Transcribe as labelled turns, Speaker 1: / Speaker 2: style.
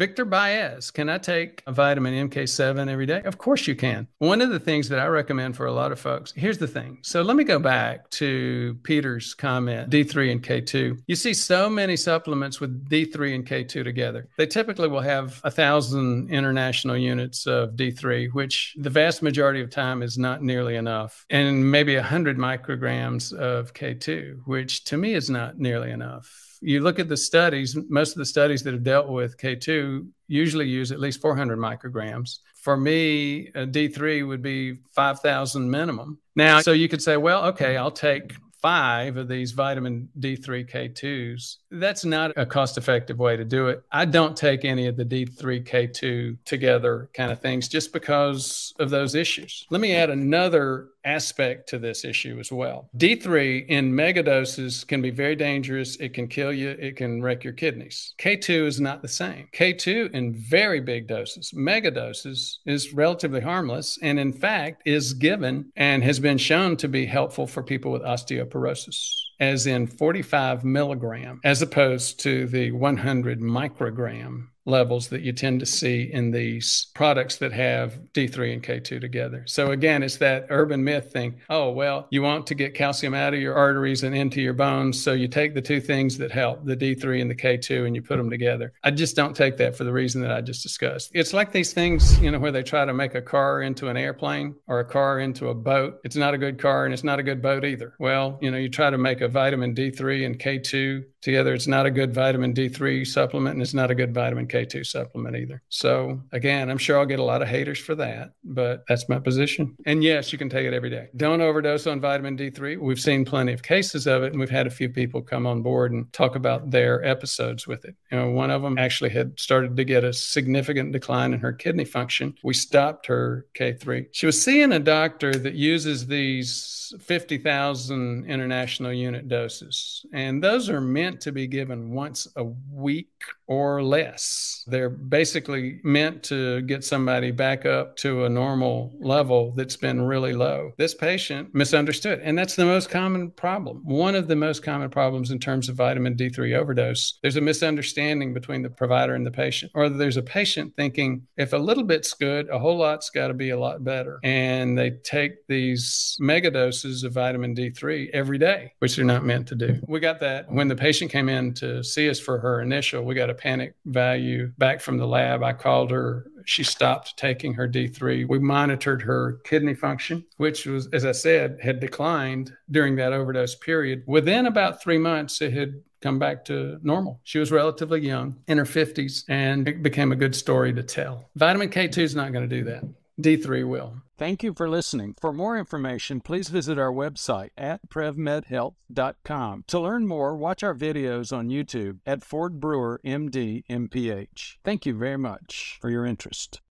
Speaker 1: Victor Baez, can I take a vitamin MK7 every day? Of course you can. One of the things that I recommend for a lot of folks, here's the thing. So let me go back to Peter's comment D3 and K2. You see so many supplements with D3 and K2 together. They typically will have a thousand international units of D3, which the vast majority of time is not nearly enough, and maybe 100 micrograms of K2, which to me is not nearly enough you look at the studies, most of the studies that have dealt with K2 usually use at least 400 micrograms. For me, a D3 would be 5,000 minimum. Now, so you could say, well, okay, I'll take five of these vitamin D3 K2s. That's not a cost effective way to do it. I don't take any of the D3 K2 together kind of things just because of those issues. Let me add another aspect to this issue as well. D3 in megadoses can be very dangerous. It can kill you, it can wreck your kidneys. K2 is not the same. K2 in very big doses, megadoses, is relatively harmless and, in fact, is given and has been shown to be helpful for people with osteoporosis as in 45 milligram, as opposed to the 100 microgram levels that you tend to see in these products that have D3 and K2 together. So again, it's that urban myth thing. Oh, well, you want to get calcium out of your arteries and into your bones, so you take the two things that help, the D3 and the K2 and you put them together. I just don't take that for the reason that I just discussed. It's like these things, you know, where they try to make a car into an airplane or a car into a boat. It's not a good car and it's not a good boat either. Well, you know, you try to make a vitamin D3 and K2 together, it's not a good vitamin D3 supplement and it's not a good vitamin K2 supplement either. So, again, I'm sure I'll get a lot of haters for that, but that's my position. And yes, you can take it every day. Don't overdose on vitamin D3. We've seen plenty of cases of it, and we've had a few people come on board and talk about their episodes with it. You know, one of them actually had started to get a significant decline in her kidney function. We stopped her K3. She was seeing a doctor that uses these 50,000 international unit doses, and those are meant to be given once a week or less. They're basically meant to get somebody back up to a normal level that's been really low. This patient misunderstood, and that's the most common problem. One of the most common problems in terms of vitamin D3 overdose. There's a misunderstanding between the provider and the patient, or there's a patient thinking if a little bit's good, a whole lot's got to be a lot better. And they take these mega doses of vitamin D3 every day, which they're not meant to do. We got that when the patient came in to see us for her initial, we got a panic value back from the lab. I called her. She stopped taking her D3. We monitored her kidney function, which was, as I said, had declined during that overdose period. Within about three months, it had come back to normal. She was relatively young, in her 50s, and it became a good story to tell. Vitamin K2 is not going to do that. D3 will.
Speaker 2: Thank you for listening. For more information, please visit our website at prevmedhealth.com. To learn more, watch our videos on YouTube at Ford Brewer MD MPH. Thank you very much for your interest.